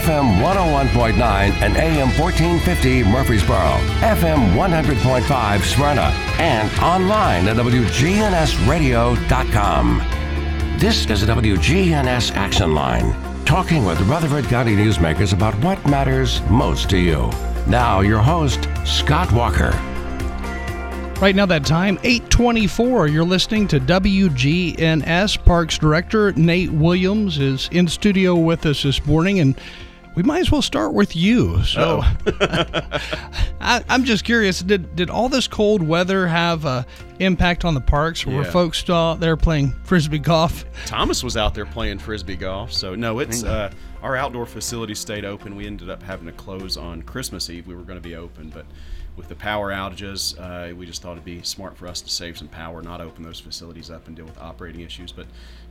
FM 101.9 and AM 1450 Murfreesboro, FM 100.5 Smyrna, and online at WGNSradio.com. This is the WGNS Action Line, talking with Rutherford County newsmakers about what matters most to you. Now, your host, Scott Walker. Right now, that time, 824. You're listening to WGNS. Parks Director Nate Williams is in studio with us this morning, and we might as well start with you. So, I, am just curious did, did all this cold weather have an impact on the parks? Were Yeah. folks still out there playing frisbee golf? Thomas was out there playing frisbee golf. So no, it's uh, our outdoor facility stayed open. We ended up having to close on Christmas Eve. We were going to be open, but with the power outages, uh, we just thought it'd be smart for us to save some power, not open those facilities up and deal with operating issues. But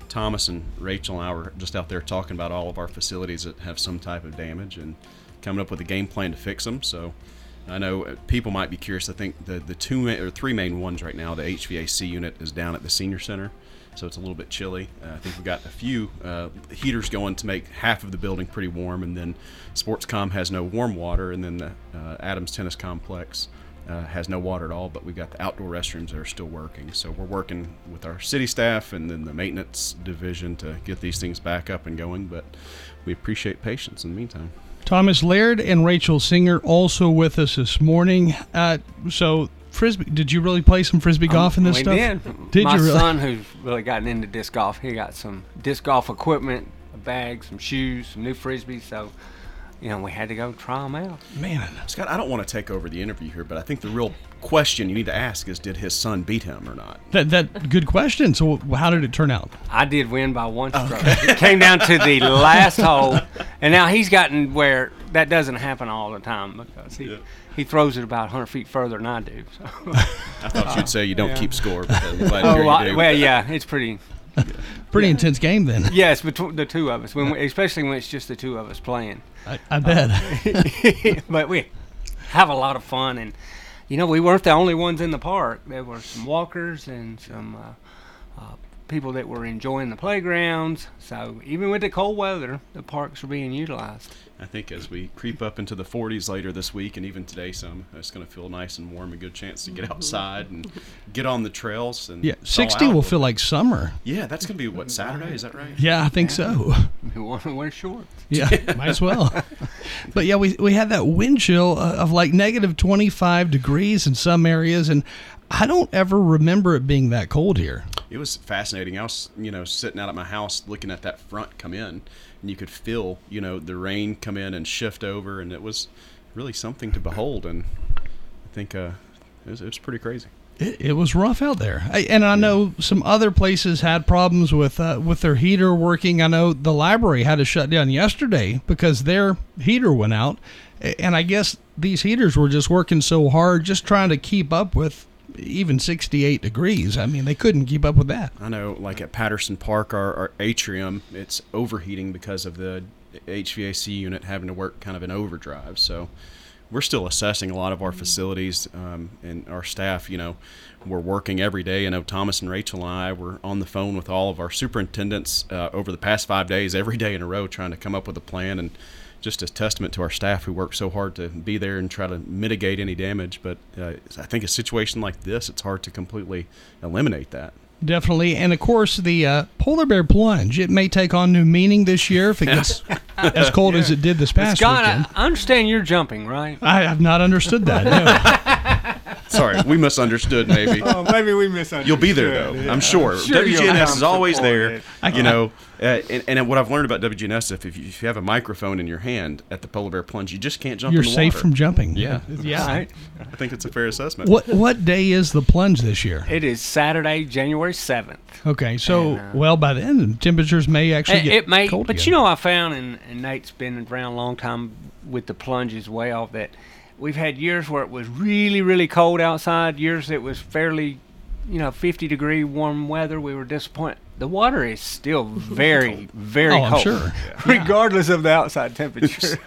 Thomas and Rachel and I were just out there talking about all of our facilities that have some type of damage and coming up with a game plan to fix them. So. I know uh, people might be curious. I think the the two or three main ones right now. The HVAC unit is down at the senior center, so it's a little bit chilly. Uh, I think we've got a few uh, heaters going to make half of the building pretty warm, and then Sportscom has no warm water, and then the uh, Adams Tennis Complex uh, has no water at all. But we've got the outdoor restrooms that are still working. So we're working with our city staff and then the maintenance division to get these things back up and going. But we appreciate patience in the meantime. Thomas Laird and Rachel Singer also with us this morning. Uh, so, frisbee, did you really play some frisbee golf in this we stuff? did. Did My you really? son, who's really gotten into disc golf, he got some disc golf equipment, a bag, some shoes, some new frisbees. So, you know, we had to go try them out. Man, Scott, I don't want to take over the interview here, but I think the real question you need to ask is did his son beat him or not? that that good question. So, how did it turn out? I did win by one stroke. It came down to the last hole, and now he's gotten where that doesn't happen all the time because he he throws it about 100 feet further than I do. So. I thought you'd say you don't keep score, but I'm glad oh, hear you do. well, yeah, it's pretty. Pretty intense game then. Yes, between the two of us, when we, especially when it's just the two of us playing. I, I bet. but we have a lot of fun, and you know we weren't the only ones in the park. There were some walkers and some uh, uh, people that were enjoying the playgrounds. So even with the cold weather, the parks were being utilized. I think as we creep up into the 40s later this week and even today, some it's going to feel nice and warm. A good chance to get outside and get on the trails and Yeah, 60 will feel like summer. Yeah, that's going to be what Saturday is that right? Yeah, I think so. We want to wear shorts. Yeah, might as well. But yeah, we, we had that wind chill uh, of like negative 25 degrees in some areas, and I don't ever remember it being that cold here. It was fascinating. I was, you know, sitting out at my house looking at that front come in, and you could feel, you know, the rain come in and shift over, and it was really something to behold. And I think uh, it, was, it was pretty crazy. It, it was rough out there, I, and I know some other places had problems with uh, with their heater working. I know the library had to shut down yesterday because their heater went out, and I guess these heaters were just working so hard, just trying to keep up with even 68 degrees. I mean, they couldn't keep up with that. I know, like at Patterson Park, our, our atrium, it's overheating because of the HVAC unit having to work kind of in overdrive. So we're still assessing a lot of our facilities um, and our staff. You know, we're working every day. I know Thomas and Rachel and I were on the phone with all of our superintendents uh, over the past five days, every day in a row, trying to come up with a plan and just a testament to our staff who work so hard to be there and try to mitigate any damage. But uh, I think a situation like this, it's hard to completely eliminate that. Definitely, and of course the uh, polar bear plunge. It may take on new meaning this year if it gets as cold as it did this past Scott, weekend. I I understand you're jumping, right? I have not understood that. No. Sorry, we misunderstood maybe. Oh, maybe we misunderstood. You'll be there though, I'm sure. Sure WGNS is always there. I- You know, uh, and, and what I've learned about WGNS, if, if, you, if you have a microphone in your hand at the polar bear plunge, you just can't jump. You're in the safe water. from jumping. Yeah. yeah. Right. I think it's a fair assessment. What what day is the plunge this year? It is Saturday, January 7th. Okay, so And, uh, well by then temperatures may actually get it may, cold but again. you know, I found, and, and Nate's been around a long time with the plunge as well, that we've had years where it was really, really cold outside, years that was fairly, you know, 50 degree warm weather. We were disappointed. The water is still very, very Oh, I'm cold, sure. regardless of the outside temperature.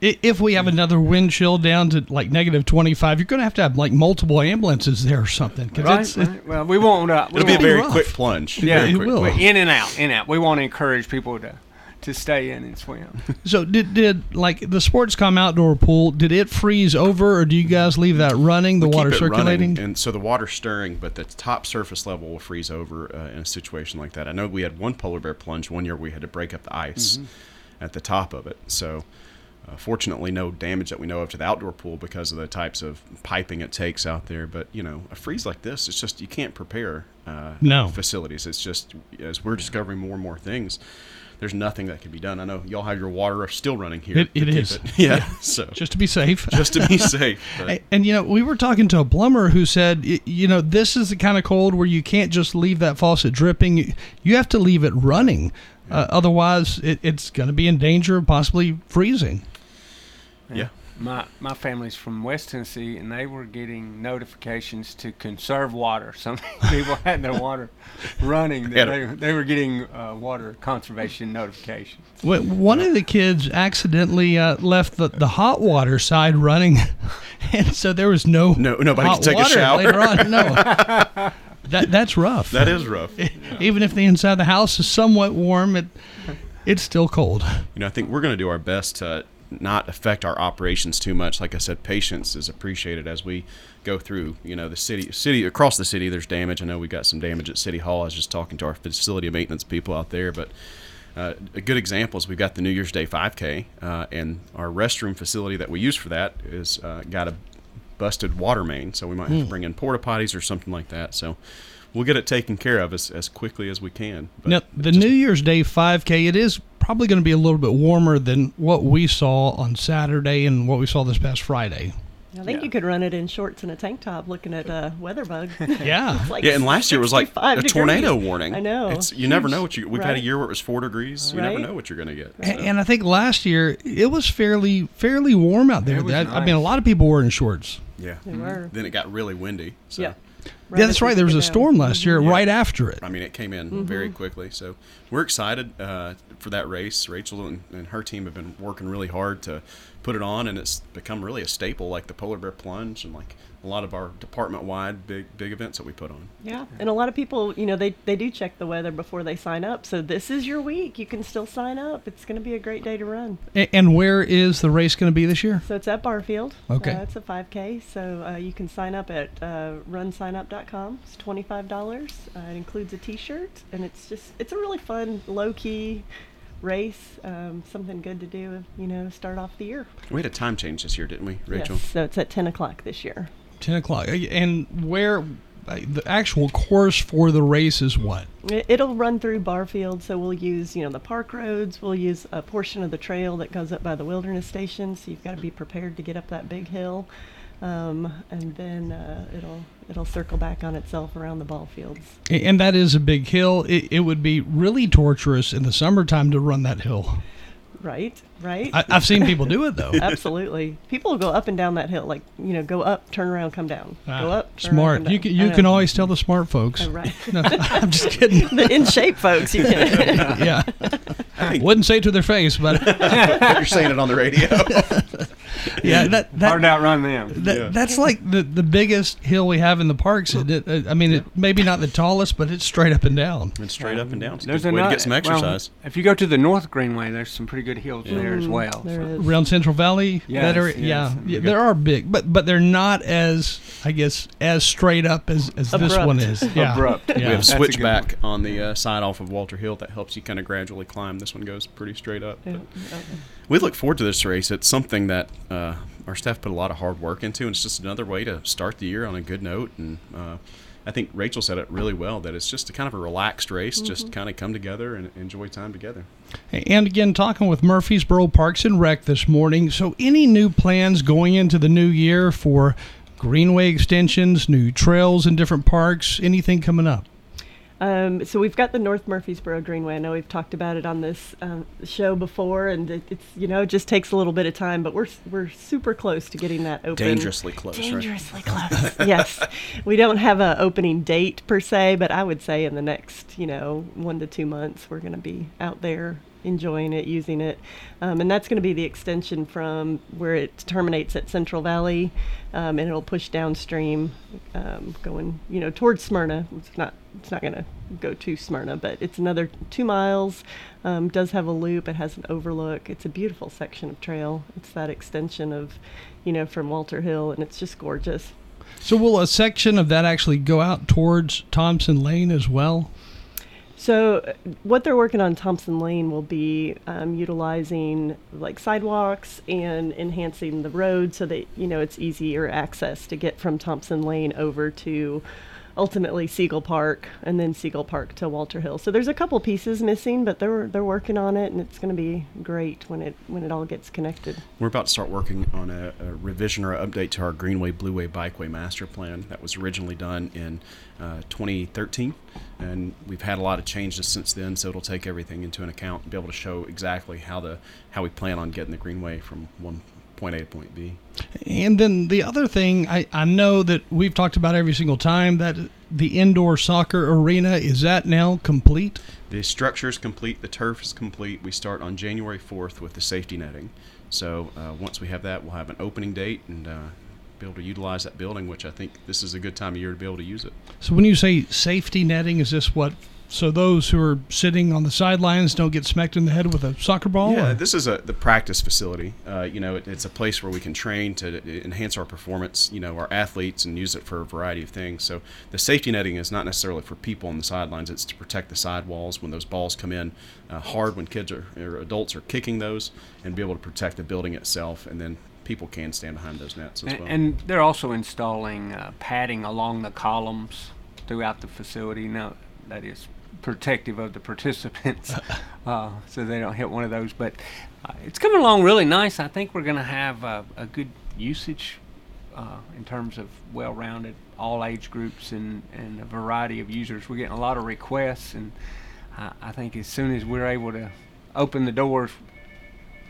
If we have another wind chill down to like negative 25, you're going to have to have like multiple ambulances there or something. right? it's- it- right. Well, we won't. Uh, we It'll be a very rough. quick plunge. Yeah, Very it quick will. plunge. in and out, in and out. We want to encourage people to to stay in and swim. So did did like the Sportscom outdoor pool? Did it freeze over, or do you guys leave that running, the We water keep it running, circulating? and so the water's stirring, but the top surface level will freeze over uh, in a situation like that. I know we had one polar bear plunge one year. We had to break up the ice Mm-hmm. at the top of it. So, uh, fortunately, no damage that we know of to the outdoor pool because of the types of piping it takes out there. But you know, a freeze like this, it's just you can't prepare uh, No. facilities. It's just as we're discovering more and more things. There's nothing that can be done. I know y'all have your water still running here. It- it keep. Yeah. So Just to be safe. just to be safe. But. A- And you know, we were talking to a plumber who said, you know, this is the kind of cold where you can't just leave that faucet dripping. You- have to leave it running. Uh, otherwise, it, it's going to be in danger of possibly freezing. Yeah. My my family's from West Tennessee, and they were getting notifications to conserve water. Some people had their water running. Yeah. That they, they were getting uh, water conservation notifications. Wh- One of the kids accidentally uh, left the, the hot water side running, and so there was no No- nobody hot could take a shower. later on. No, that that's rough. That is rough. Even if the inside of the house is somewhat warm, it it's still cold. You know, I think we're going to do our best to not affect our operations too much. Like I said, patience is appreciated as we go through. You know, the city, city across the city, there's damage. I know we got some damage at City Hall. I was just talking to our facility maintenance people out there, but. Uh, a good example is we've got the New Year's Day 5K, uh, and our restroom facility that we use for that is uh, got a busted water main, so we might have to bring in porta potties or something like that. So we'll get it taken care of as, as quickly as we can. But Now, the New Year's Day 5K, it is probably going to be a little bit warmer than what we saw on Saturday and what we saw this past Friday. I think Yeah. you could run it in shorts and a tank top looking at uh, Weatherbug. Yeah. Like Yeah, and last year was like 65 a tornado warning. I know. It's you never know what you. We've had a year where it was four degrees. You never know what you're going to get. A- so. And I think last year it was fairly fairly warm out there. It was I, I mean, a lot of people were in shorts. yeah, They were. then it got really windy. So Yeah. Yeah, that's right. There was a storm last year, Yeah. right after it. I mean, it came in Mm-hmm. very quickly. So we're excited uh, for that race. Rachel and, and her team have been working really hard to put it on, and it's become really a staple, like the polar bear plunge and like a lot of our department-wide big big events that we put on. Yeah, and a lot of people, you know, they, they do check the weather before they sign up. So this is your week. You can still sign up. It's going to be a great day to run. And where is the race going to be this year? So it's at Barfield. Okay. Uh, it's a 5K. So uh, you can sign up at uh, runsignup.com. It's $25. Uh, it includes a T-shirt, and it's just it's a really fun, low-key race. Um, something good to do, you know, start off the year. We had a time change this year, didn't we, Rachel? Yes. So it's at 10 o'clock this year. 10 o'clock. And where uh, the actual course for the race is what? It'll run through Barfield, so we'll use, you know, the park roads. We'll use a portion of the trail that goes up by the wilderness station. So you've got to be prepared to get up that big hill, um, and then uh, it'll it'll circle back on itself around the ball fields. And that is a big hill. It, it would be really torturous in the summertime to run that hill. Right, right. I, I've seen people do it though. Absolutely. People will go up and down that hill, like you know, go up, turn around, come down, go Ah, up. turn around, smart. come You can, you can always tell the smart folks. Oh, right. No, I'm just kidding. the in shape folks, you can. yeah. Wouldn't say it to their face, but You're saying it on the radio. Yeah, that, that Hard to outrun them. That, Yeah. That's like the, the biggest hill we have in the parks. It, it, I mean, it maybe not the tallest, but it's straight up and down. and straight up and down. It's a There's good way to get some well, if you go to the North Greenway, there's some pretty good hills there as well. there so. Around Central Valley, Yes, that area, yes, yeah, yeah there are big, but but they're not as I guess as straight up as, as this one is. Yeah. Abrupt. Yeah. we have a That's a good switchback on the uh, side off of Walter Hill that helps you kind of gradually climb. This one goes pretty straight up. Yeah, But yeah. We look forward to this race. It's something that uh, our staff put a lot of hard work into, and it's just another way to start the year on a good note. And uh, I think Rachel said it really well that it's just a kind of a relaxed race, just kind of come together and enjoy time together. And again, talking with Murfreesboro Parks and Rec this morning. So, any new plans going into the new year for greenway extensions, new trails in different parks? Anything coming up? Um, so we've got the North Murfreesboro Greenway. I know we've talked about it on this um, show before, and it, it's you know it just takes a little bit of time, but we're we're super close to getting that open. Dangerously close, right? Dangerously close. yes, we don't have an opening date per se, but I would say in the next you know one to two months we're going to be out there enjoying it, using it. Um, and that's going to be the extension from where it terminates at Central Valley, um, and it'll push downstream, um, going you know towards Smyrna. It's not it's not going to go to Smyrna, but it's another two miles. Um, does have a loop. It has an overlook. It's a beautiful section of trail. It's that extension of, you know, from Walter Hill, and it's just gorgeous. So will a section of that actually go out towards Thompson Lane as well? So, uh, what they're working on Thompson Lane will be um, utilizing like sidewalks and enhancing the road so that you know it's easier access to get from Thompson Lane over to ultimately Siegel Park and then Siegel Park to Walter Hill. So there's a couple pieces missing, but they're they're working on it, and it's going to be great when it when it all gets connected. We're about to start working on a, a revision or update to our Greenway Blueway Bikeway Master Plan that was originally done in uh, 2013, and we've had a lot of changes since then. So it'll take everything into an account and be able to show exactly how the how we plan on getting the Greenway from one point A to point B. And then the other thing, I, I know that we've talked about every single time that the indoor soccer arena is that now complete? The structure is complete. The turf is complete. We start on January 4th with the safety netting. So uh, once we have that, we'll have an opening date and uh, be able to utilize that building, which I think this is a good time of year to be able to use it. So when you say safety netting, is this what so those who are sitting on the sidelines don't get smacked in the head with a soccer ball? Yeah, or? this is a the practice facility. Uh, you know, it, it's a place where we can train to enhance our performance. You know, our athletes and use it for a variety of things. So the safety netting is not necessarily for people on the sidelines. It's to protect the sidewalls when those balls come in uh, hard when kids are or adults are kicking those, and be able to protect the building itself, and then people can stand behind those nets as and, well. And they're also installing uh, padding along the columns throughout the facility. Now that is protective of the participants uh, so they don't hit one of those. But uh, it's coming along really nice. I think we're going to have a, a, good usage uh, in terms of well rounded, all age groups, and, and a variety of users. We're getting a lot of requests, and I think as soon as we're able to open the doors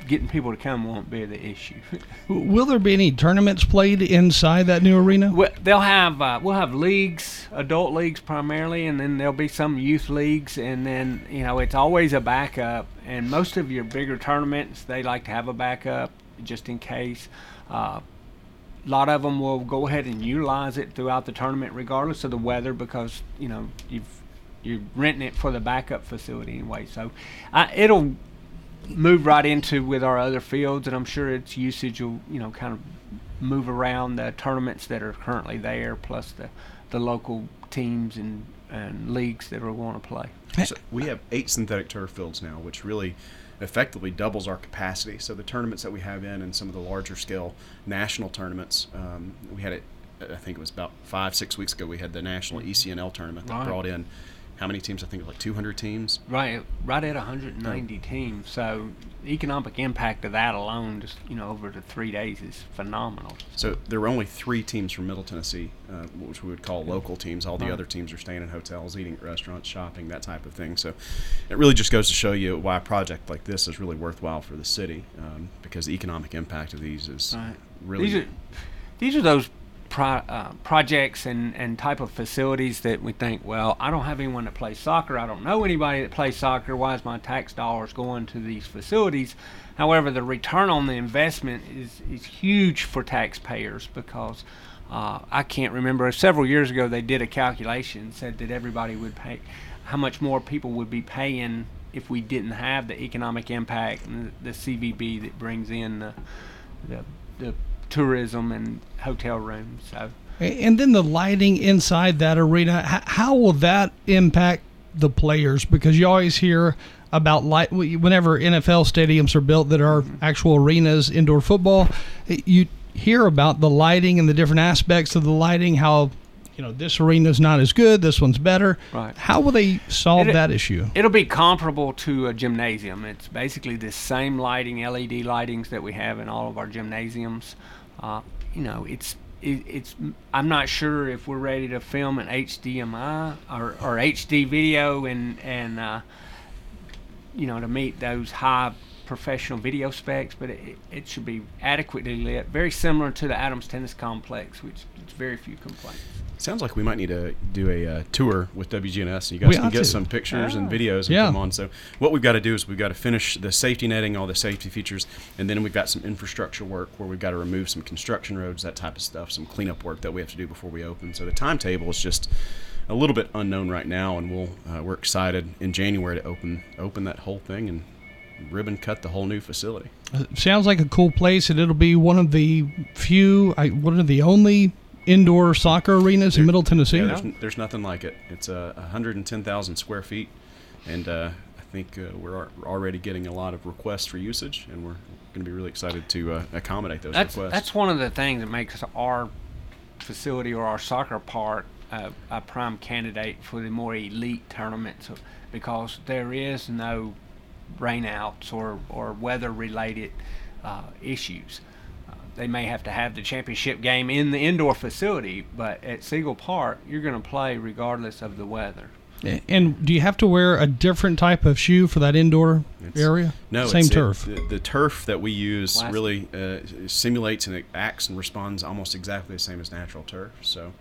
getting people to come won't be the issue. Will there be any tournaments played inside that new arena? Well, they'll have uh, we'll have leagues, adult leagues primarily, and then there'll be some youth leagues, and then you know it's always a backup. And most of your bigger tournaments, they like to have a backup just in case. Uh, a lot of them will go ahead and utilize it throughout the tournament, regardless of the weather, because you know you've you're renting it for the backup facility anyway. So uh, it'll move right into with our other fields, and I'm sure its usage will, you know, kind of move around the tournaments that are currently there, plus the, the local teams and, and leagues that are going to play. So we have eight synthetic turf fields now, which really effectively doubles our capacity. So the tournaments that we have in and some of the larger scale national tournaments, um, we had it. I think it was about five, six weeks ago. We had the national ECNL tournament that Right. brought in how many teams? I think like 200 teams. Right, right at 190 teams. So the economic impact of that alone, just you know, over the three days, is phenomenal. So there were only three teams from Middle Tennessee, uh, which we would call local teams. All the Right. other teams are staying in hotels, eating at restaurants, shopping, that type of thing. So it really just goes to show you why a project like this is really worthwhile for the city, um, because the economic impact of these is Right. really. These are these are those pro, uh, projects and, and type of facilities that we think, well, I don't have anyone that plays soccer. I don't know anybody that plays soccer. Why is my tax dollars going to these facilities? However, the return on the investment is, is huge for taxpayers because uh, I can't remember. Several years ago, they did a calculation said that everybody would pay, how much more people would be paying if we didn't have the economic impact and the, the CVB that brings in the, the, the tourism and hotel rooms. So And then the lighting inside that arena, how will that impact the players? Because you always hear about light whenever NFL stadiums are built that are mm-hmm. actual arenas, indoor football. You hear about the lighting and the different aspects of the lighting. How you know this arena's not as good, this one's better. Right. How will they solve It- that issue? it'll be comparable to a gymnasium. It's basically the same lighting, LED lightings that we have in all of our gymnasiums. Uh, you know, it's it, it's. I'm not sure if we're ready to film an HDMI or, or HD video and and uh, you know to meet those high professional video specs, but it, it should be adequately lit. Very similar to the Adams Tennis Complex, which it's very few complaints. Sounds like we might need to do a uh, tour with WGNS. And you guys We can get to. some pictures and videos and Yeah. come on. So what we've got to do is we've got to finish the safety netting, all the safety features, and then we've got some infrastructure work where we've got to remove some construction roads, that type of stuff, some cleanup work that we have to do before we open. So the timetable is just a little bit unknown right now, and we'll uh, we're excited in January to open open that whole thing and ribbon cut the whole new facility. Sounds like a cool place, and it'll be one of the few, I, one of the only indoor soccer arenas in Middle Tennessee. Yeah, there's, n- there's nothing like it. It's uh, 110,000 square feet, and uh, I think uh, we're, already getting a lot of requests for usage, and we're going to be really excited to uh, accommodate those That's requests. that's one of the things that makes our facility or our soccer park uh, a prime candidate for the more elite tournaments, uh, because there is no rainouts or or weather related uh, issues. They may have to have the championship game in the indoor facility, but at Siegel Park, you're going to play regardless of the weather. And do you have to wear a different type of shoe for that indoor It's- area? no, same it's- it- turf. the, the turf that we use Plastic. really uh, simulates and it acts and responds almost exactly the same as natural turf. So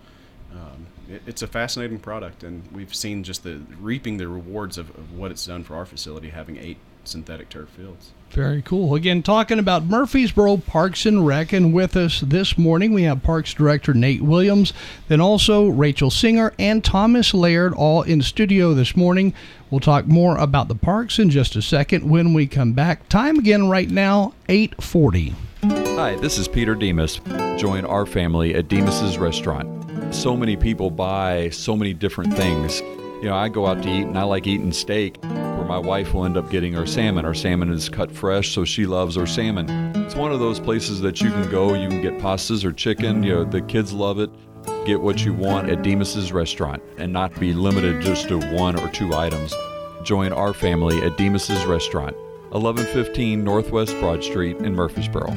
um, it, it's a fascinating product, and we've seen just the reaping the rewards of, of what it's done for our facility, having eight synthetic turf fields. Very cool. Again, talking about Murfreesboro Parks and Rec, and with us this morning we have Parks Director Nate Williams, then also Rachel Singer and Thomas Laird, all in studio this morning. We'll talk more about the parks in just a second when we come back. Time again right now, 840. Hi, this is Peter Demos. Join our family at Demos's Restaurant. So many people buy so many different things. You know, I go out to eat and I like eating steak, where my wife will end up getting our salmon. Our salmon is cut fresh, so she loves our salmon. It's one of those places that you can go, you can get pastas or chicken, you know, the kids love it. Get what you want at Demos's Restaurant and not be limited just to one or two items. Join our family at Demos's Restaurant, 1115 Northwest Broad Street in Murfreesboro.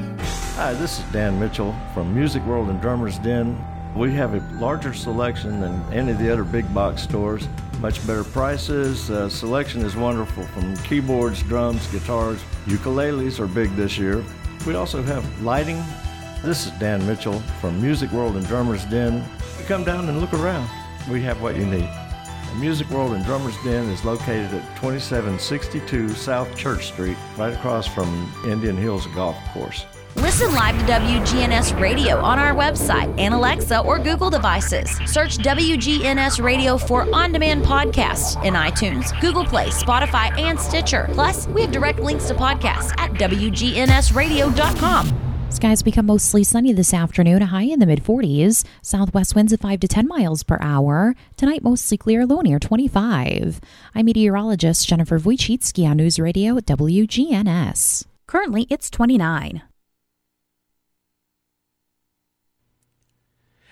Hi, this is Dan Mitchell from Music World and Drummers Den. We have a larger selection than any of the other big box stores. Much better prices. Uh, selection is wonderful from keyboards, drums, guitars. Ukuleles are big this year. We also have lighting. This is Dan Mitchell from Music World and Drummers Den. Come down and look around. We have what you need. The Music World and Drummers Den is located at 2762 South Church Street, right across from Indian Hills Golf Course. Listen live to WGNS Radio on our website and Alexa or Google devices. Search WGNS Radio for on demand podcasts in iTunes, Google Play, Spotify, and Stitcher. Plus, we have direct links to podcasts at WGNSradio.com. Skies become mostly sunny this afternoon, a high in the mid 40s. Southwest winds at 5 to 10 miles per hour. Tonight, mostly clear, low near 25. I'm meteorologist Jennifer Wojcicki on News Radio WGNS. Currently, it's 29.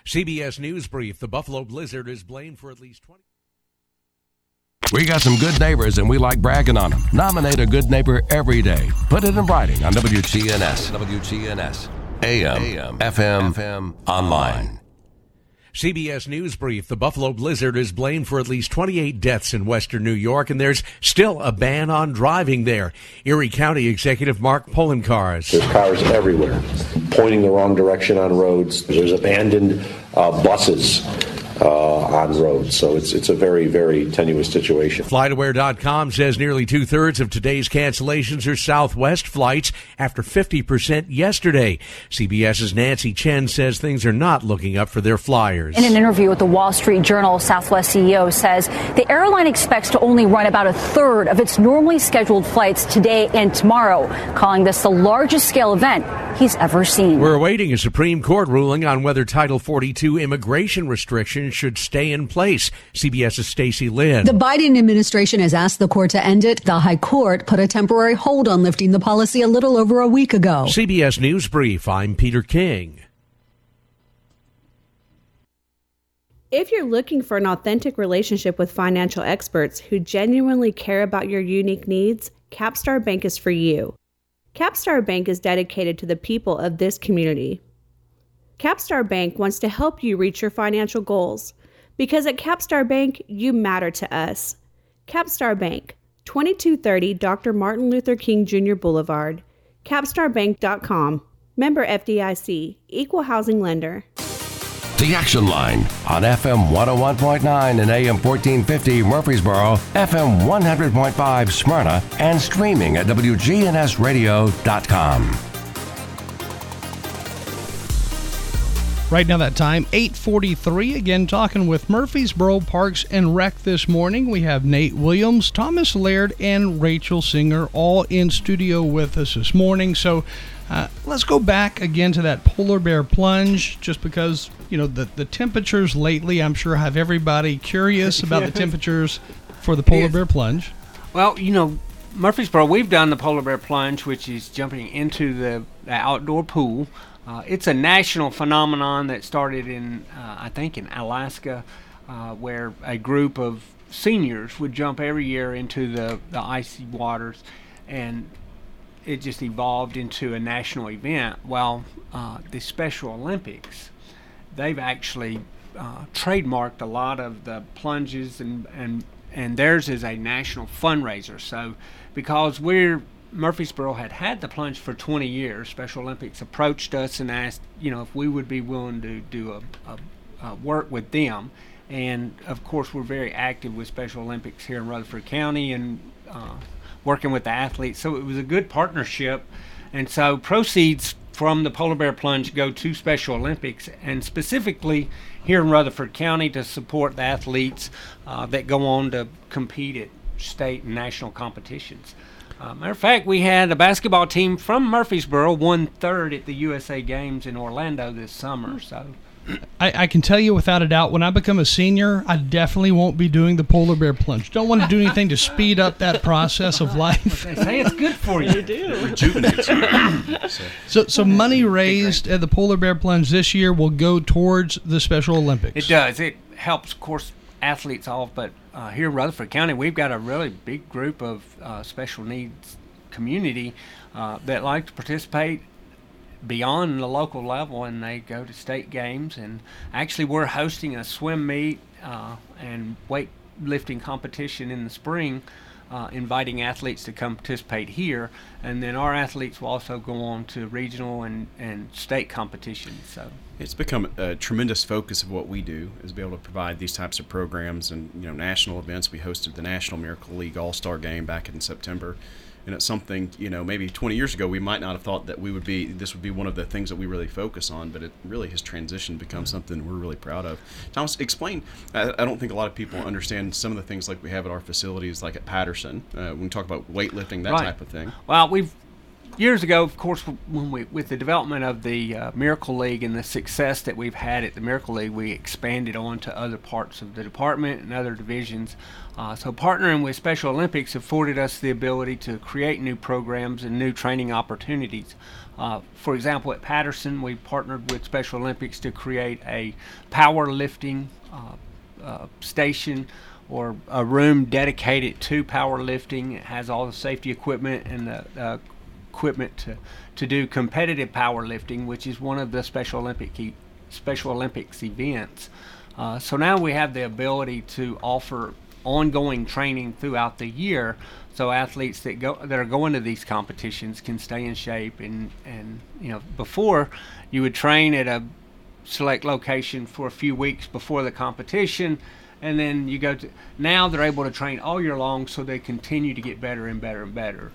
CBS News Brief. The Buffalo Blizzard is blamed for at least 20. We got some good neighbors and we like bragging on them. Nominate a good neighbor every day. Put it in writing on WGNS. WGNS. AM, FM, FM, online. CBS News Brief. The Buffalo Blizzard is blamed for at least 28 deaths in western New York, and there's still a ban on driving there. Erie County Executive Mark Poloncarz. There's cars everywhere, pointing the wrong direction on roads. There's abandoned uh, buses uh, on roads. So it's it's a very very tenuous situation. FlightAware.com says nearly two thirds of today's cancellations are Southwest flights after 50% yesterday. CBS's Nancy Chen says things are not looking up for their flyers. In an interview with the Wall Street Journal, Southwest CEO says the airline expects to only run about a third of its normally scheduled flights today and tomorrow, calling this the largest scale event he's ever seen. We're awaiting a Supreme Court ruling on whether Title 42 immigration restrictions should stay in place. CBS's Stacey Lynn. The Biden administration has asked the court to end it. The High Court put a temporary hold on lifting the policy a little over a week ago. CBS News Brief. I'm Peter King. If you're looking for an authentic relationship with financial experts who genuinely care about your unique needs, Capstar Bank is for you. Capstar Bank is dedicated to the people of this community. Capstar Bank wants to help you reach your financial goals because at Capstar Bank, you matter to us. Capstar Bank, 2230 Dr. Martin Luther King Jr. Boulevard, capstarbank.com. Member FDIC, Equal Housing Lender. The Action Line on FM 101.9 and AM 1450 Murfreesboro, FM 100.5 Smyrna, and streaming at WGNSradio.com. Right now, that time, 843. Again, talking with Murfreesboro Parks and Rec this morning. We have Nate Williams, Thomas Laird, and Rachel Singer all in studio with us this morning. So uh, let's go back again to that polar bear plunge, just because, you know, the, the temperatures lately, I'm sure, have everybody curious about the temperatures for the polar bear plunge. Well, you know, Murfreesboro, we've done the polar bear plunge, which is jumping into the, the outdoor pool. Uh, it's a national phenomenon that started in, uh, I think, in Alaska, uh, where a group of seniors would jump every year into the, the icy waters, and it just evolved into a national event. Well, uh, the Special Olympics, they've actually uh, trademarked a lot of the plunges, and, and, and theirs is a national fundraiser. So, because we're Murfreesboro had had the plunge for 20 years. Special Olympics approached us and asked, you know, if we would be willing to do a, a, a work with them. And of course, we're very active with Special Olympics here in Rutherford County and uh, working with the athletes. So it was a good partnership. And so proceeds from the polar bear plunge go to Special Olympics and specifically here in Rutherford County to support the athletes uh, that go on to compete at state and national competitions. Uh, matter of fact, we had a basketball team from Murfreesboro won third at the USA Games in Orlando this summer. So. I, I, can tell you without a doubt, when I become a senior, I definitely won't be doing the polar bear plunge. Don't want to do anything to speed up that process of life. they say it's good for you. You do. Rejuvenates you. So, So, so money raised at the polar bear plunge this year will go towards the Special Olympics. It does. It helps, of course, athletes off, but uh, here in Rutherford County, we've got a really big group of uh, special needs community uh, that like to participate beyond the local level, and they go to state games. And actually, we're hosting a swim meet uh, and weightlifting competition in the spring. Uh, inviting athletes to come participate here, and then our athletes will also go on to regional and, and state competitions. So It's become a tremendous focus of what we do is be able to provide these types of programs and you know national events. We hosted the National Miracle League All Star Game back in September, and it's something you know maybe 20 years ago we might not have thought that we would be this would be one of the things that we really focus on, but it really has transitioned become something we're really proud of. Thomas, explain. I, I don't think a lot of people understand some of the things like we have at our facilities, like at Patterson. Uh, when we talk about weightlifting, that Right. type of thing. Well, we've years ago, of course, when we with the development of the uh, Miracle League and the success that we've had at the Miracle League, we expanded on to other parts of the department and other divisions. Uh, so partnering with Special Olympics afforded us the ability to create new programs and new training opportunities. Uh, for example, at Patterson, we partnered with Special Olympics to create a powerlifting uh, uh, station or a room dedicated to powerlifting. It has all the safety equipment and the uh, equipment to, to do competitive powerlifting, which is one of the Special Olympic Special Olympics events. Uh, so now we have the ability to offer ongoing training throughout the year, so athletes that go that are going to these competitions can stay in shape. And and you know before you would train at a select location for a few weeks before the competition and then you go to now they're able to train all year long so they continue to get better and better and better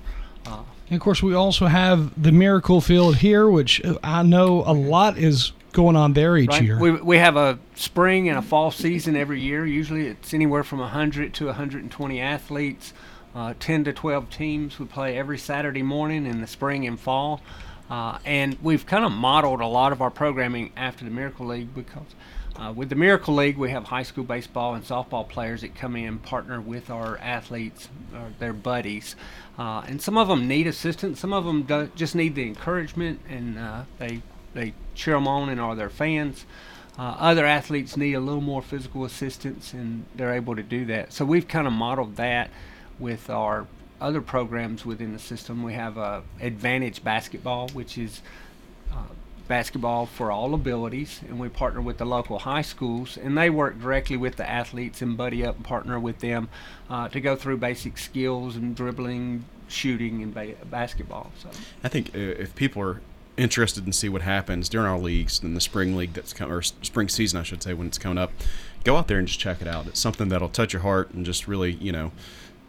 uh, And of course, we also have the Miracle Field here, which I know a lot is going on there each right? year. we, we have a spring and a fall season every year usually it's anywhere from 100 to 120 athletes uh, 10 to 12 teams we play every saturday morning in the spring and fall uh, and we've kind of modeled a lot of our programming after the miracle league because uh, with the Miracle League, we have high school baseball and softball players that come in partner with our athletes, or their buddies. Uh, and some of them need assistance. Some of them do, just need the encouragement, and uh, they they cheer them on and are their fans. Uh, other athletes need a little more physical assistance, and they're able to do that. So we've kind of modeled that with our other programs within the system. We have uh, Advantage Basketball, which is uh, basketball for all abilities, and we partner with the local high schools, and they work directly with the athletes and buddy up and partner with them uh, to go through basic skills and dribbling, shooting, and ba- basketball. So I think uh, if people are interested in see what happens during our leagues in the spring league that's coming or spring season, I should say, when it's coming up, go out there and just check it out. It's something that'll touch your heart and just really, you know,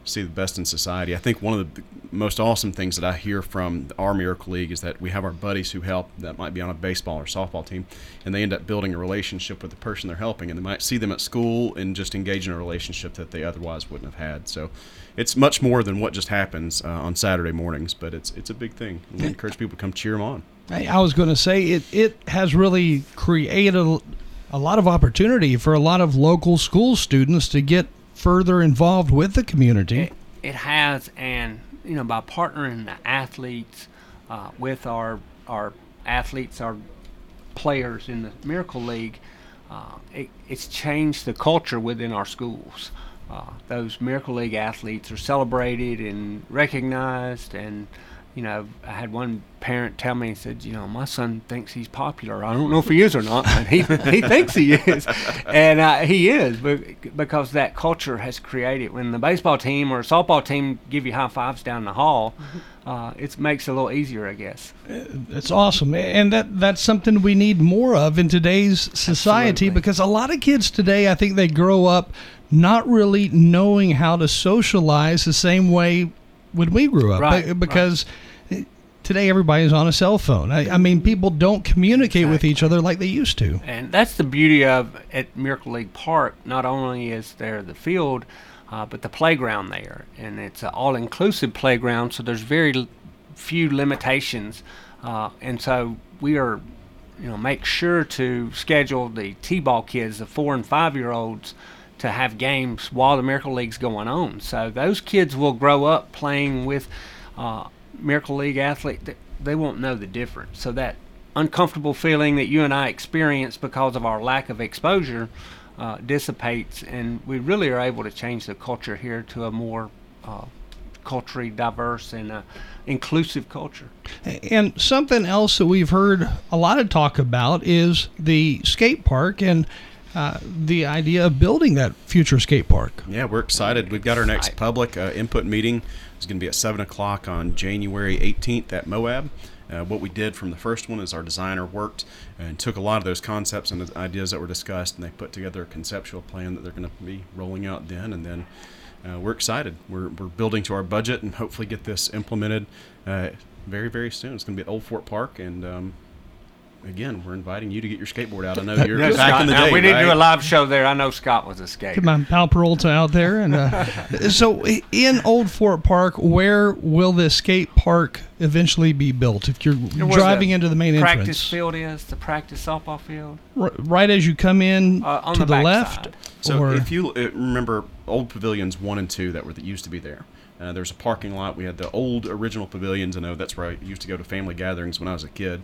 see the best in society. I think one of the most awesome things that I hear from our Miracle League is that we have our buddies who help that might be on a baseball or softball team, and they end up building a relationship with the person they're helping, and they might see them at school and just engage in a relationship that they otherwise wouldn't have had. So it's much more than what just happens uh, on Saturday mornings, but it's it's a big thing. We encourage people to come cheer them on. I was going to say it. It has really created a lot of opportunity for a lot of local school students to get further involved with the community. It, it has, and you know, by partnering the athletes uh, with our our athletes, our players in the Miracle League, uh, it, it's changed the culture within our schools. Uh, those Miracle League athletes are celebrated and recognized, and you know, I had one parent tell me, he said, you know, my son thinks he's popular. I don't know if he is or not, but he, he thinks he is. And uh, he is because that culture has created. When the baseball team or softball team give you high fives down the hall, uh, it makes it a little easier, I guess. It's awesome. And that that's something we need more of in today's society Absolutely. because a lot of kids today, I think they grow up not really knowing how to socialize the same way when we grew up. Right, Be- because today everybody's on a cell phone. I, I mean, people don't communicate with each other like they used to. And that's the beauty of at Miracle League Park. Not only is there the field, uh, but the playground there, and it's an all-inclusive playground. So there's very l- few limitations, uh, and so we are, you know, make sure to schedule the T-ball kids, the four and five-year-olds, to have games while the Miracle League's going on. So those kids will grow up playing with uh, Miracle League athlete. They, they won't know the difference. So that uncomfortable feeling that you and I experience because of our lack of exposure uh, dissipates, and we really are able to change the culture here to a more uh, culturally diverse and uh, inclusive culture. And something else that we've heard a lot of talk about is the skate park and uh, the idea of building that future skate park. Yeah, we're excited. We've got our next public uh, input meeting. It's going to be at 7 o'clock on January 18th at Moab. Uh, what we did from the first one is our designer worked and took a lot of those concepts and ideas that were discussed, and they put together a conceptual plan that they're going to be rolling out then. And then uh, we're excited. We're, we're building to our budget and hopefully get this implemented uh, very, very soon. It's going to be at Old Fort Park, and um, again, we're inviting you to get your skateboard out. I know you're Yeah, back Scott, in the now, day. we didn't do a live show there. I know Scott was a skater. Get my Powell Peralta out there, and uh, so in Old Fort Park, where will this skate park eventually be built? If you're Where driving into the main practice entrance, field is the practice softball field. R- right as you come in Uh, on to the the, left, side. So or if you uh, remember old pavilions one and two that were that used to be there, uh, there's a parking lot. We had the old original pavilions. I know that's where I used to go to family gatherings when I was a kid.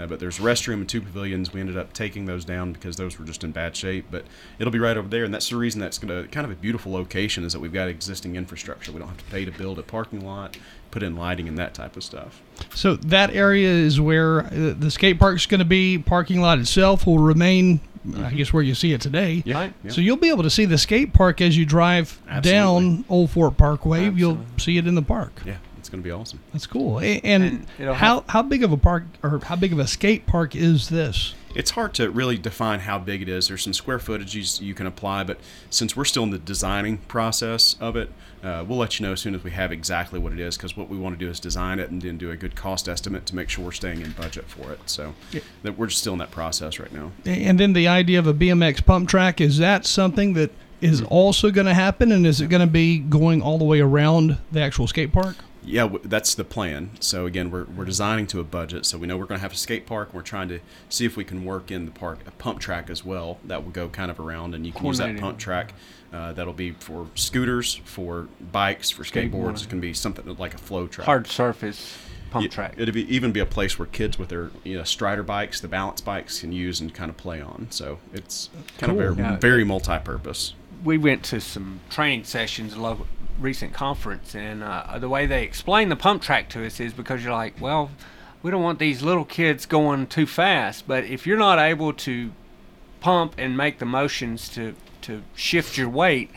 Uh, but there's a restroom and two pavilions. We ended up taking those down because those were just in bad shape. But it'll be right over there, and that's the reason that's going to kind of a beautiful location is that we've got existing infrastructure. We don't have to pay to build a parking lot, put in lighting and that type of stuff. So that area is where uh, the skate park's going to be. Parking lot itself will remain, I guess, where you see it today. Yeah, Right, yeah. So you'll be able to see the skate park as you drive down Old Fort Parkway. You'll see it in the park. Yeah, it's going to be awesome. That's cool. And, And it'll how how big of a park or how big of a skate park is this? It's hard to really define how big it is. There's some square footages you can apply, but since we're still in the designing process of it, uh, we'll let you know as soon as we have exactly what it is. Because what we want to do is design it and then do a good cost estimate to make sure we're staying in budget for it. So Yeah. that we're just still in that process right now. And then the idea of a BMX pump track is that something that is also going to happen, and is it going to be going all the way around the actual skate park? Yeah, that's the plan. So again, we're, we're designing to a budget. So we know we're going to have a skate park. And we're trying to see if we can work in the park a pump track as well. That will go kind of around, and you can use that pump track. Uh, that'll be for scooters, for bikes, for skateboards. Going to be something like a flow track. Hard surface pump Yeah, track. It'll be even be a place where kids with their you know strider bikes, the balance bikes, can use and kind of play on. So it's kind Cool. of very, Yeah. very multi-purpose. we went to some training sessions, recent conference, and uh, the way they explain the pump track to us is because you're like, well, we don't want these little kids going too fast, but if you're not able to pump and make the motions to to shift your weight,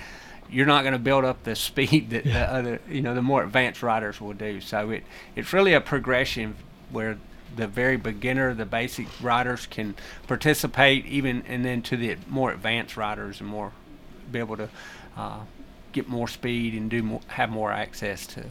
you're not going to build up the speed that the other, you know, the more advanced riders will do. So it it's really a progression where the very beginner, the basic riders can participate, even and then to the more advanced riders and more be able to uh, get more speed and do more, have more access to.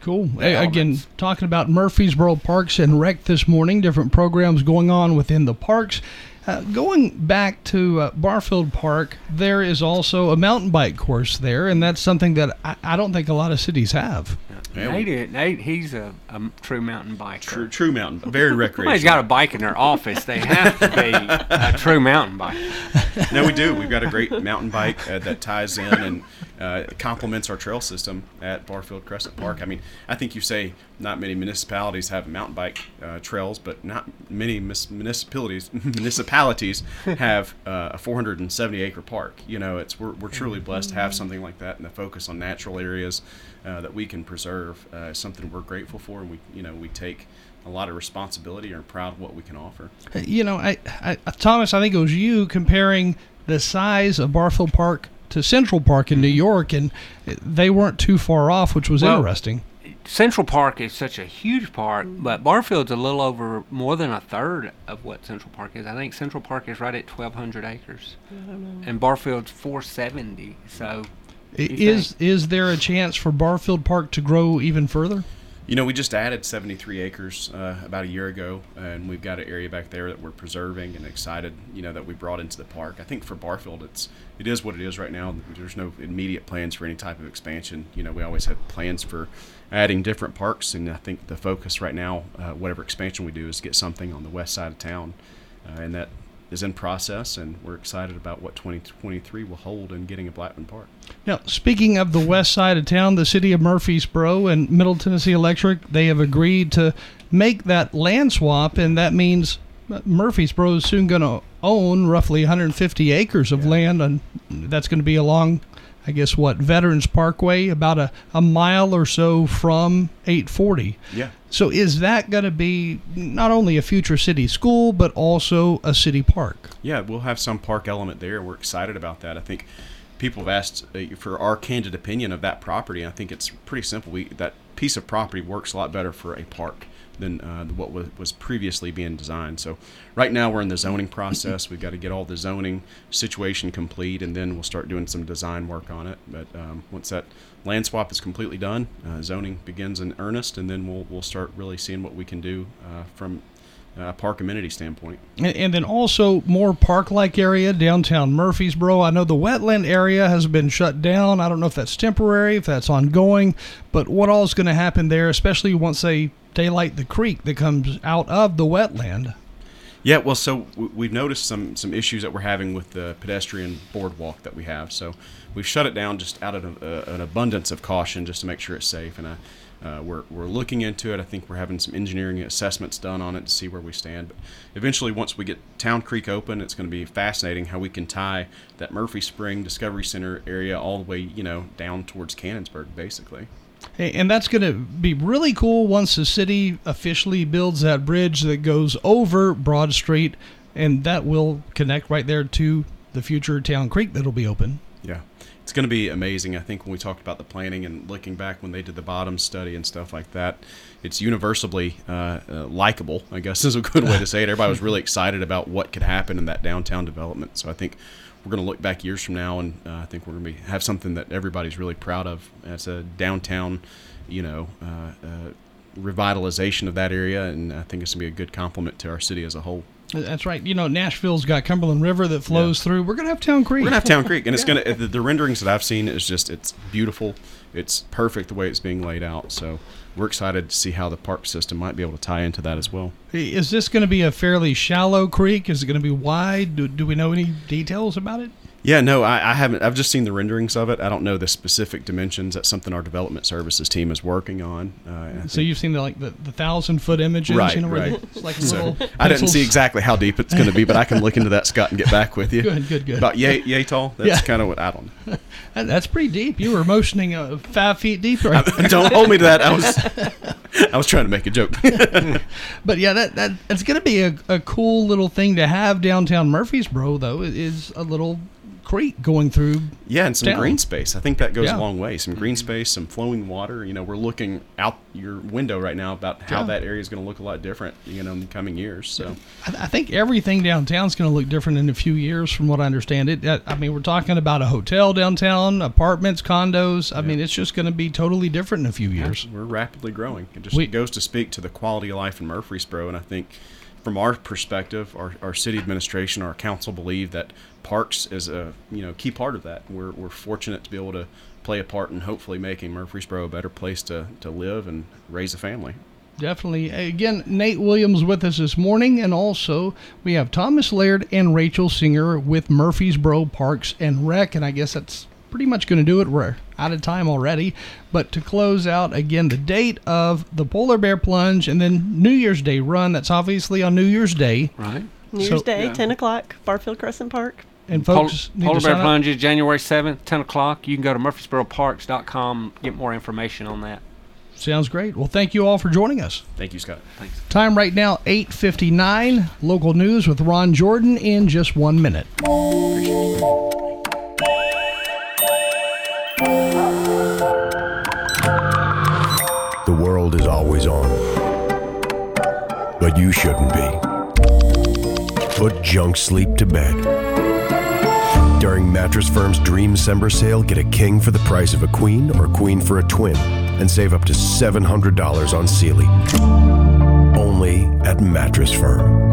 Cool. Again, talking about Murfreesboro Parks and Rec this morning, different programs going on within the parks. Uh, going back to uh, Barfield Park, there is also a mountain bike course there, and that's something that I, I don't think a lot of cities have. Yeah, Nate, Nate, he's a, a, true mountain biker. True, true mountain, very recreational. Somebody's got a bike in their office. They have to be a true mountain biker. no, we do. We've got a great mountain bike uh, that ties in and uh, complements our trail system at Barfield Crescent Park. I mean, I think you say not many municipalities have mountain bike uh, trails, but not many mis- municipalities municipalities have uh, a 470 acre park. You know, it's we're, we're truly blessed to have something like that, and the focus on natural areas uh, that we can preserve uh, is something we're grateful for, and we you know we take a lot of responsibility and are proud of what we can offer. You know, I, I Thomas, I think it was you comparing the size of Barfield Park to Central Park in New mm-hmm. York, and they weren't too far off, which was well, interesting. Central Park is such a huge park, but Barfield's a little over more than a third of what Central Park is. I think Central Park is right at 1,200 acres, and Barfield's 470. So, is think? is there a chance for Barfield Park to grow even further? You know, we just added 73 acres uh, about a year ago, and we've got an area back there that we're preserving and excited. You know that we brought into the park. I think for Barfield, it's it is what it is right now. There's no immediate plans for any type of expansion. You know, we always have plans for adding different parks, and I think the focus right now, uh, whatever expansion we do, is get something on the west side of town, uh, and that is in process, and we're excited about what 2023 will hold in getting a Blackman Park. Now, speaking of the west side of town, the city of Murfreesboro and Middle Tennessee Electric, they have agreed to make that land swap, and that means Murfreesboro is soon going to own roughly 150 acres of yeah. land, and that's going to be along I guess what Veterans Parkway, about a, a mile or so from 840. Yeah. So is that going to be not only a future city school but also a city park? Yeah, we'll have some park element there. We're excited about that. I think people have asked uh, for our candid opinion of that property. I think it's pretty simple. We that piece of property works a lot better for a park than uh, what was, was previously being designed. So right now we're in the zoning process. We've got to get all the zoning situation complete, and then we'll start doing some design work on it. But um, once that land swap is completely done, uh, zoning begins in earnest, and then we'll we'll start really seeing what we can do uh, from uh, park amenity standpoint. And, and, then also more park-like area downtown Murfreesboro. I know the wetland area has been shut down. I don't know if that's temporary, if that's ongoing, but what all is going to happen there, especially once they daylight the creek that comes out of the wetland. Yeah, well, so we've noticed some some issues that we're having with the pedestrian boardwalk that we have. So we've shut it down just out of a, an abundance of caution, just to make sure it's safe. And uh, uh, we're we're looking into it. I think we're having some engineering assessments done on it to see where we stand. But eventually, once we get Town Creek open, it's going to be fascinating how we can tie that Murfree Spring Discovery Center area all the way, you know, down towards Cannonsburgh, basically. Hey, And that's going to be really cool once the city officially builds that bridge that goes over Broad Street, and that will connect right there to the future Town Creek that'll be open. Yeah, it's going to be amazing. I think when we talked about the planning and looking back when they did the bottom study and stuff like that, it's universally uh, uh, likable. I guess is a good way to say it. Everybody was really excited about what could happen in that downtown development. So I think we're going to look back years from now, and uh, I think we're going to have something that everybody's really proud of as a downtown, you know, uh, uh, revitalization of that area, and I think it's going to be a good complement to our city as a whole. That's right. You know, Nashville's got Cumberland River that flows yeah. through. We're gonna have Town Creek. We're gonna have Town Creek, and it's gonna the, the renderings that I've seen is just it's beautiful. It's perfect the way it's being laid out. So we're excited to see how the park system might be able to tie into that as well. Is this going to be a fairly shallow creek? Is it going to be wide? Do, do we know any details about it? Yeah, no, I, I, haven't. I've just seen the renderings of it. I don't know the specific dimensions. That's something our development services team is working on. Uh, so you've seen the like the, the thousand foot images, right? You know, right. It's like so I didn't see exactly how deep it's going to be, but I can look into that, Scott, and get back with you. good, good, good. About yay, yay tall. That's yeah. kind of what I don't. know. That's pretty deep. You were motioning uh, five feet deep. Right? don't hold me to that. I was, I was trying to make a joke. but yeah, that that it's going to be a, a cool little thing to have downtown Murfreesboro. Though is a little creek going through. Yeah, and some town. green space. I think that goes yeah. a long way. Some green mm-hmm. space, some flowing water. You know, we're looking out your window right now about how Yeah. that area is going to look a lot different, you know, in the coming years. So I, I think everything downtown is going to look different in a few years, from what I understand. It. I- I mean, we're talking about a hotel downtown, apartments, condos. I mean, it's just going to be totally different in a few years. we're rapidly growing. It just We- goes to speak to the quality of life in Murfreesboro, and I think from our perspective, our, our city administration, our council believe that parks is a you know key part of that. We're, we're fortunate to be able to play a part in hopefully making Murfreesboro a better place to, to live and raise a family. Definitely. Again, Nate Williams with us this morning, and also we have Thomas Laird and Rachel Singer with Murfreesboro Parks and Rec, and I guess that's pretty much going to do it. We're out of time already, but to close out again, the date of the Polar Bear Plunge and then New Year's Day run. That's obviously on New Year's Day, right? New Year's So- Day, Yeah. 10 o'clock, Barfield Crescent Park. And Pol- folks need Polar to Bear sign up. Plunge is January 7th, 10 o'clock. You can go to murfreesboroparks.com, get more information on that. Sounds great. Well, thank you all for joining us. Thank you, Scott. Thanks. Time right now, 8.59. Local news with Ron Jordan in just one minute. The world is always on. But you shouldn't be. Put junk sleep to bed. During Mattress Firm's Dream December sale, get a king for the price of a queen or a queen for a twin and save up to $700 on Sealy. Only at Mattress Firm.